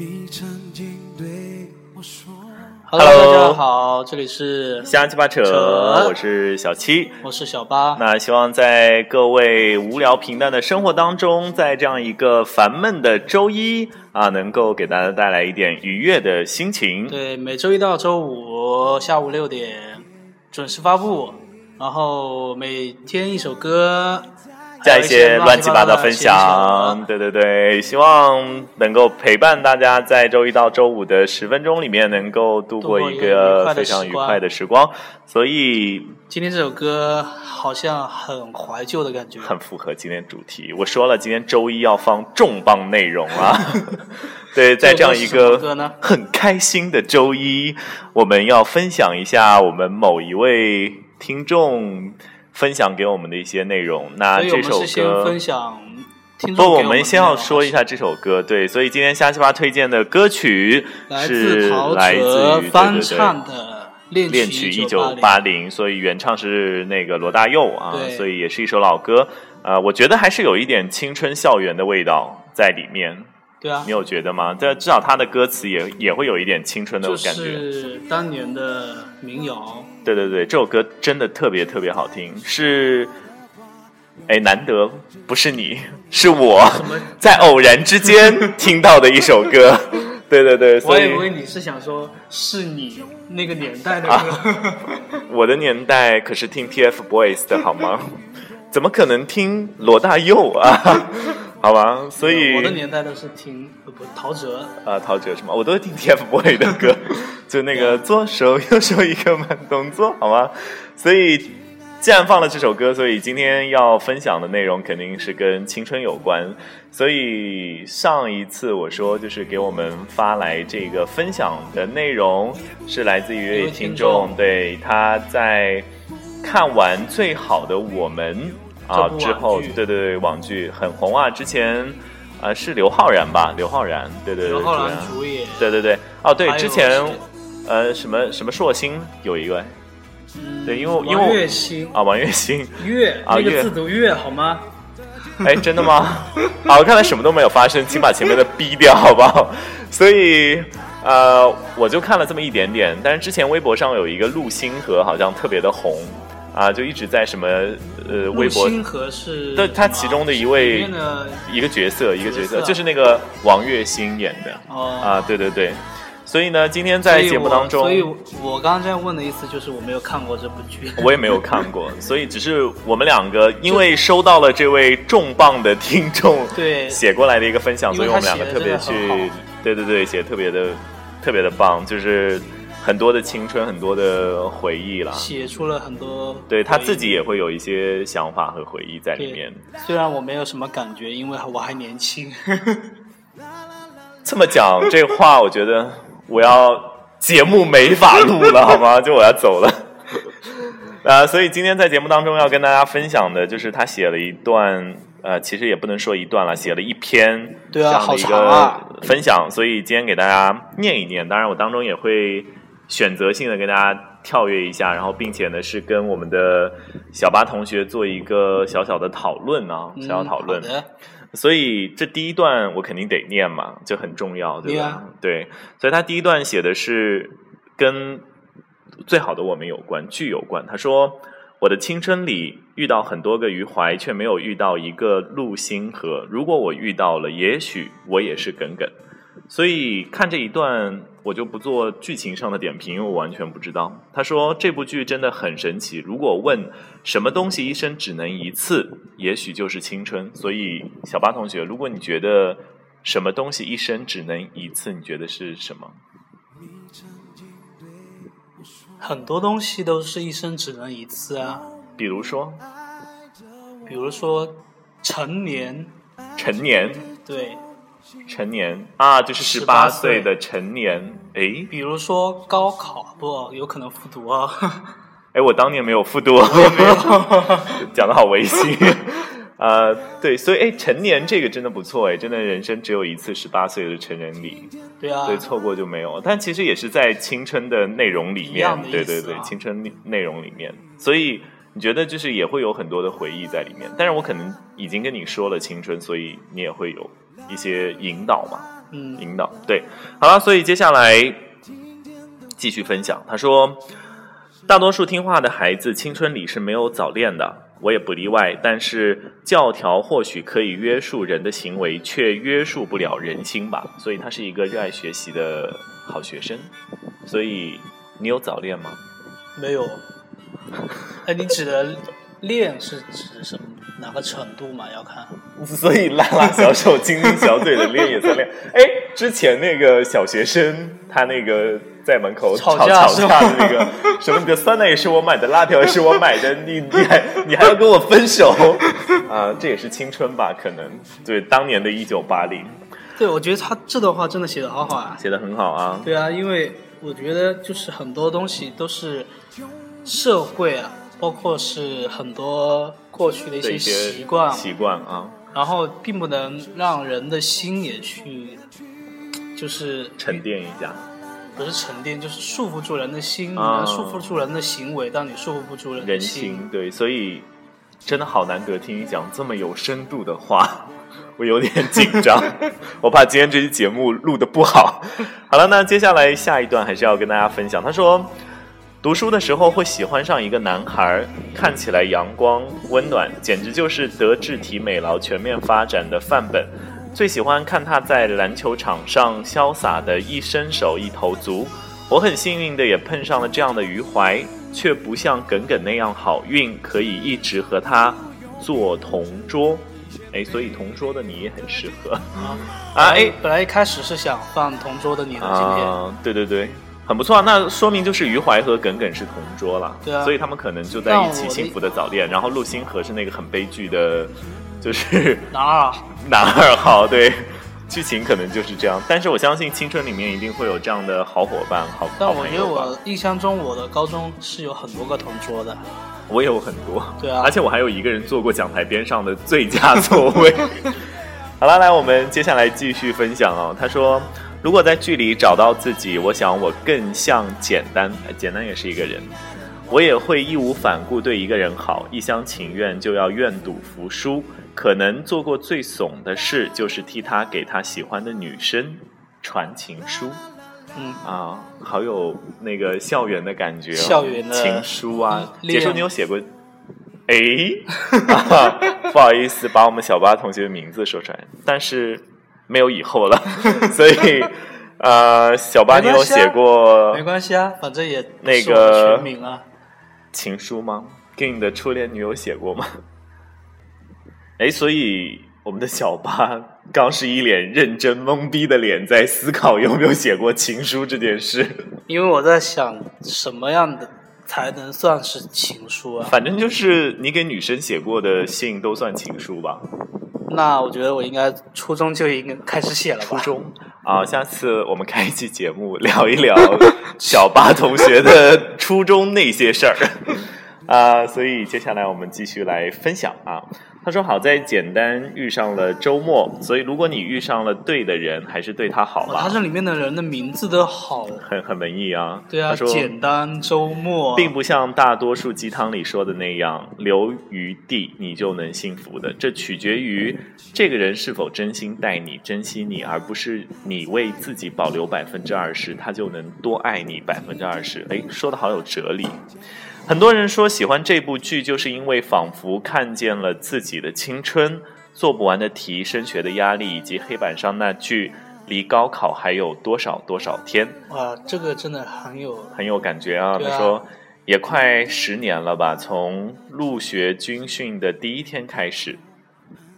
你曾经对我说。Hello，Hello 大家好，这里是瞎鸡巴，扯我是小七。我是小八。那希望在各位无聊平淡的生活当中，在这样一个烦闷的周一啊，能够给大家带来一点愉悦的心情。对，每周一到周五下午六点准时发布，然后每天一首歌，加一些乱七八糟分享，对对对，希望能够陪伴大家在周一到周五的十分钟里面，能够度过一个非常愉快的时光。所以今天这首歌好像很怀旧的感觉。很符合今天主题。我说了，今天周一要放重磅内容啊！对，在这样一个很开心的周一，我们要分享一下我们某一位听众分享给我们的一些内容。那这首歌分享听众不，我们们先要说一下这首歌。对，所以今天瞎七八推荐的歌曲来是来自喆于翻唱的《恋恋曲一九八零，所以原唱是那个罗大佑啊，所以也是一首老歌。呃，我觉得还是有一点青春校园的味道在里面，对啊你，有觉得吗？这至少他的歌词也也会有一点青春的感觉。是当年的民谣。对对对，这首歌真的特别特别好听，是。哎，难得不是你，是我 在偶然之间听到的一首歌。对对对，我所以以为你是想说是你那个年代的啊歌。我的年代可是听 TFBOYS 的好吗？怎么可能听罗大佑啊？好吧，所以我的年代都是听呃不陶喆，啊，陶喆什么，我都是听 TFBOYS 的歌，就那个左手右手一个慢动作，好吗？所以既然放了这首歌，所以今天要分享的内容肯定是跟青春有关。所以上一次我说，就是给我们发来这个分享的内容是来自于听，众对他在看完《最好的我们》啊之后对对对，网剧很红啊，之前。啊，是刘昊然吧？刘昊然，对对对，刘昊然主演，对对对，哦对，之前呃什么什么硕星有一个嗯对因为因为月星，啊，王月星，月那啊月个字读月好吗？哎，真的吗？好，看来什么都没有发生，请把前面的逼掉，好不好？所以呃，我就看了这么一点点，但是之前微博上有一个陆星河，好像特别的红啊，就一直在什么呃微博星河是对他其中的一位的一个角色一个角色，就是那个王栎鑫演的哦。啊，对对对，所以呢，今天在节目当中，所以我刚刚这样问的意思就是我没有看过这部剧。我也没有看过，所以只是我们两个因为收到了这位重磅的听众对 写过来的一个分享，所以我们两个特别去对对对，写得特别的特别的棒，就是很多的青春，很多的回忆了。写出了很多，对他自己也会有一些想法和回忆在里面。虽然我没有什么感觉，因为我还年轻。这么讲这话，我觉得我要节目没法录了，好吗？就我要走了。啊，所以今天在节目当中要跟大家分享的就是他写了一段，呃，其实也不能说一段了，写了一篇这样的一个分享，所以今天给大家念一念。当然，我当中也会选择性的跟大家跳跃一下，然后并且呢是跟我们的小八同学做一个小小的讨论啊，小小讨论。嗯所以这第一段我肯定得念嘛，就很重要，对吧？对，所以他第一段写的是跟最好的我们有关，剧有关。他说：“我的青春里遇到很多个余淮，却没有遇到一个陆星河。如果我遇到了，也许我也是耿耿。”所以看这一段，我就不做剧情上的点评，因为我完全不知道。他说这部剧真的很神奇。如果问什么东西一生只能一次，也许就是青春。所以小八同学，如果你觉得什么东西一生只能一次，你觉得是什么？很多东西都是一生只能一次啊，比如说比如说成年，成年，对，成年啊，就是十18八岁岁的成年。诶，比如说高考，不，有可能复读啊。哎，我当年没有复读，讲的好违心。呃，对，所以哎，成年这个真的不错哎，真的人生只有一次十八岁的成人礼，对啊，对，错过就没有。但其实也是在青春的内容里面对对对，青春内内容里面，所以你觉得就是也会有很多的回忆在里面。但是我可能已经跟你说了青春，所以你也会有一些引导嘛。嗯引导。对，好了，所以接下来继续分享。他说，大多数听话的孩子青春里是没有早恋的，我也不例外。但是教条或许可以约束人的行为，却约束不了人心吧。所以他是一个热爱学习的好学生。所以你有早恋吗？没有。哎，你指的恋是指什么哪个程度嘛？要看。所以拉拉小手、亲亲小嘴的练也在练。哎，之前那个小学生，他那个在门口吵吵架吵架的那个，什么你的酸奶也是我买的，辣条也是我买的，你你还你还要跟我分手啊？这也是青春吧？可能对当年的一九八零对，我觉得他这段话真的写的好好啊。写的很好啊。对啊，因为我觉得就是很多东西都是社会啊，包括是很多过去的一些习惯，习惯啊，然后并不能让人的心也去，就是沉淀一下。不是沉淀，就是束缚住人的心，你啊能束缚住人的行为，但你束缚不住人的人。心，对，所以真的好难得听你讲这么有深度的话，我有点紧张，我怕今天这期节目录的不好。好了，那接下来下一段还是要跟大家分享。他说，读书的时候会喜欢上一个男孩，看起来阳光温暖，简直就是德智体美劳全面发展的范本。最喜欢看他在篮球场上潇洒的一伸手一投足。我很幸运的也碰上了这样的余淮，却不像耿耿那样好运，可以一直和他做同桌。哎，所以同桌的你也很适合啊啊！哎本来一开始是想放同桌的你的今天，啊，对对对，很不错啊。那说明就是余淮和耿耿是同桌了，对啊所以他们可能就在一起幸福的早恋。然后陆星河是那个很悲剧的，就是 男二 男二号，对，剧情可能就是这样。但是我相信青春里面一定会有这样的好伙伴、好但我觉得。我印象中我的高中是有很多个同桌的，我也有很多，对啊而且我还有一个人坐过讲台边上的最佳座位。好了，来，我们接下来继续分享哦。他说，如果在剧里找到自己，我想我更像简单，哎简单也是一个人。我也会义无反顾对一个人好，一厢情愿就要愿赌服输。可能做过最怂的事，就是替他给他喜欢的女生传情书。嗯，啊，好有那个校园的感觉、哦，校园的情书啊。恋解说，你有写过？哎、啊不好意思，把我们小八同学的名字说出来，但是没有以后了，所以呃，小八你有写过没关系啊，反正也那个全名啊。情书吗？给你的初恋女友写过吗？哎，所以我们的小八刚是一脸认真懵逼的脸，在思考有没有写过情书这件事。因为我在想什么样的才能算是情书啊？反正就是你给女生写过的信都算情书吧。那我觉得我应该初中就应该开始写了吧。初中啊，下次我们开一期节目聊一聊小八同学的初中那些事儿 啊。所以接下来我们继续来分享啊。他说：“好在简单遇上了周末，所以如果你遇上了对的人，还是对他好吧。他这里面的人的名字都好，很很文艺啊。对啊，他说简单周末，并不像大多数鸡汤里说的那样，留余地你就能幸福的。这取决于这个人是否真心待你、珍惜你，而不是你为自己保留百分之二十，他就能多爱你百分之二十。哎，说的好有哲理。很多人说喜欢这部剧，就是因为仿佛看见了自己的青春、做不完的题、升学的压力，以及黑板上那句“离高考还有多少多少天”。哇，这个真的很有很有感觉啊。啊他说也快十年了吧，从入学军训的第一天开始，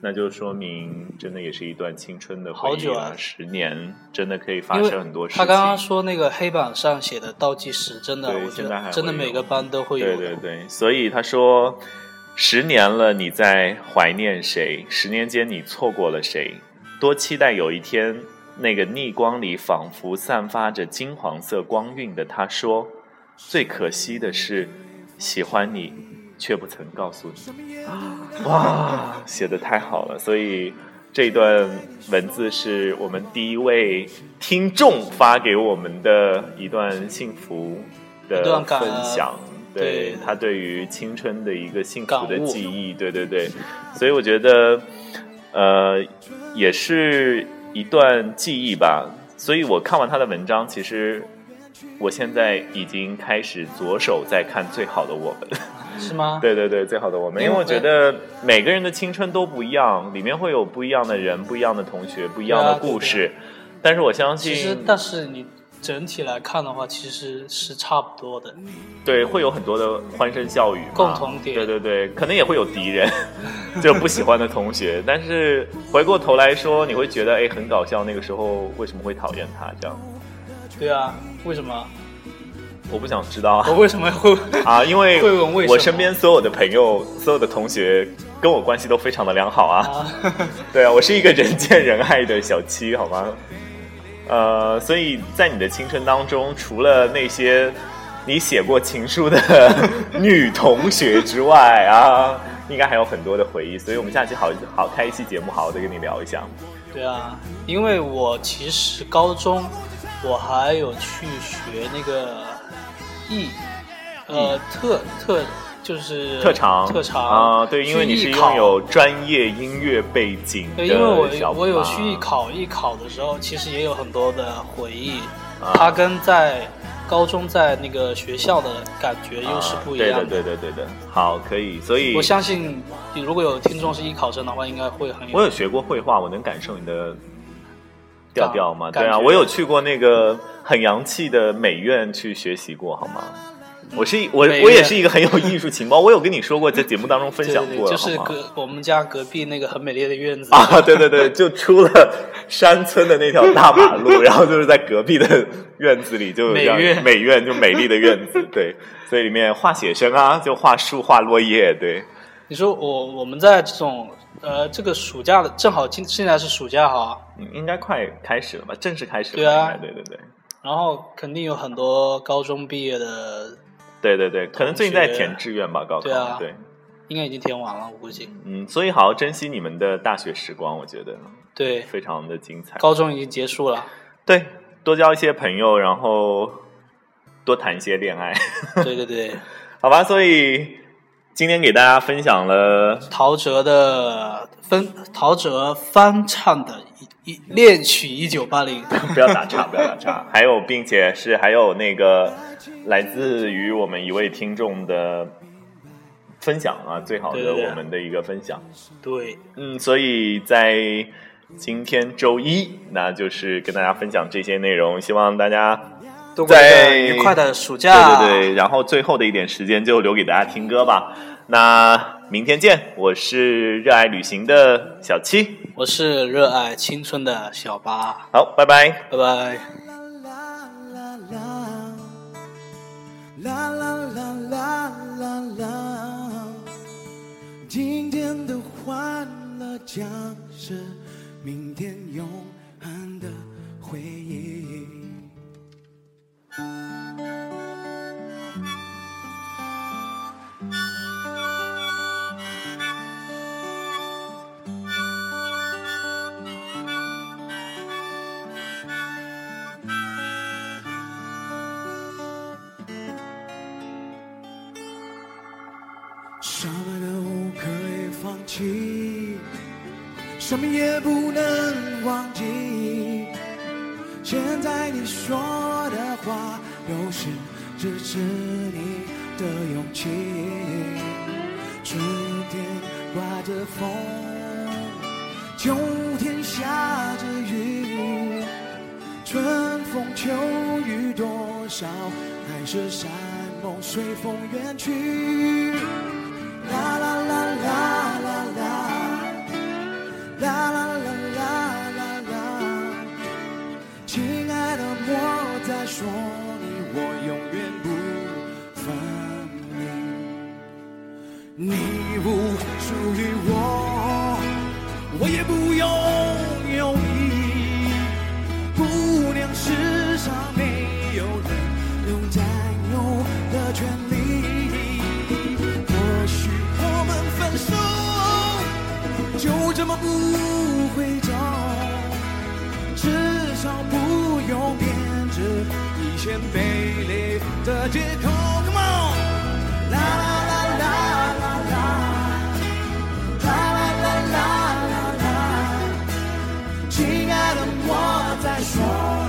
那就说明真的也是一段青春的回忆了。好久啊十年真的可以发生很多事情。他刚刚说那个黑板上写的倒计时，真的，我觉得真的每个班都会有对。对对，所以他说，十年了，你在怀念谁？十年间你错过了谁？多期待有一天，那个逆光里仿佛散发着金黄色光晕的他说，最可惜的是，喜欢你，却不曾告诉你。哇，写的太好了！所以这段文字是我们第一位听众发给我们的一段幸福的分享。对对他对于青春的一个幸福的记忆，对对对，所以我觉得，呃，也是一段记忆吧。所以我看完他的文章，其实我现在已经开始左手在看 《最好的我们》。是吗？对对对，最好的我们，因为我觉得每个人的青春都不一样，里面会有不一样的人、不一样的同学、不一样的故事。但是我相信，其实但是你整体来看的话，其实是差不多的。对，会有很多的欢声笑语，共同点。对对对，可能也会有敌人，就不喜欢的同学。但是回过头来说，你会觉得哎，很搞笑。那个时候为什么会讨厌他这样？对啊，为什么？我不想知道我为什么会 啊？因为？我身边所有的朋友、所有的同学跟我关系都非常的良好啊。对啊，我是一个人见人爱的小七，好吗？呃，所以在你的青春当中，除了那些你写过情书的女同学之外啊，应该还有很多的回忆。所以我们下期好好开一期节目，好好的跟你聊一下。对啊，因为我其实高中我还有去学那个。艺，呃，特特就是特长，特长啊，对，因为你是拥有专业音乐背景对，因为我我有去艺考，艺考的时候其实也有很多的回忆，它跟在高中在那个学校的感觉又是不一样的，对对对对对好，可以，所以我相信如果有听众是艺考生的话，应该会很有。我有学过绘画，我能感受你的调调吗？对啊，我有去过那个。很洋气的美院去学习过好吗？我是我我也是一个很有艺术情报，我有跟你说过，在节目当中分享过，就是隔我们家隔壁那个很美丽的院子啊，对对对，就出了山村的那条大马路，然后就是在隔壁的院子里就美院美院就美丽的院子，对，所以里面画写生啊，就画树画落叶，对。你说我我们在这种呃这个暑假的正好今现在是暑假哈，应该快开始了吧？正式开始了，对啊，对对对。然后肯定有很多高中毕业的，对对对，可能最近在填志愿吧，高考对啊，对，应该已经填完了，我估计。嗯，所以好好珍惜你们的大学时光，我觉得对，非常的精彩。高中已经结束了，对，多交一些朋友，然后多谈一些恋爱。对对对，好吧，所以今天给大家分享了陶喆的分，陶喆翻唱的。一恋曲一九八零，不要打岔，不要打岔。还有，并且是还有那个来自于我们一位听众的分享啊，最好的我们的一个分享。对，嗯，所以在今天周一，那就是跟大家分享这些内容，希望大家在愉快的暑假。对对对，然后最后的一点时间就留给大家听歌吧。那明天见，我是热爱旅行的小七，我是热爱青春的小八，好，拜拜，拜拜。啦啦啦啦啦啦，今天的欢乐将是明天永什么都可以放弃，什么也不能忘记。现在你说的话，都是支持你的勇气。春天刮着风，秋天下着雨，春风秋雨多少，海誓山盟随风远去。于我，我也不拥有你，姑娘，世上没有人有占有的权利。或许我们分手，就这么不回头？至少不用编织一些卑劣的借口。Come on，啦啦在想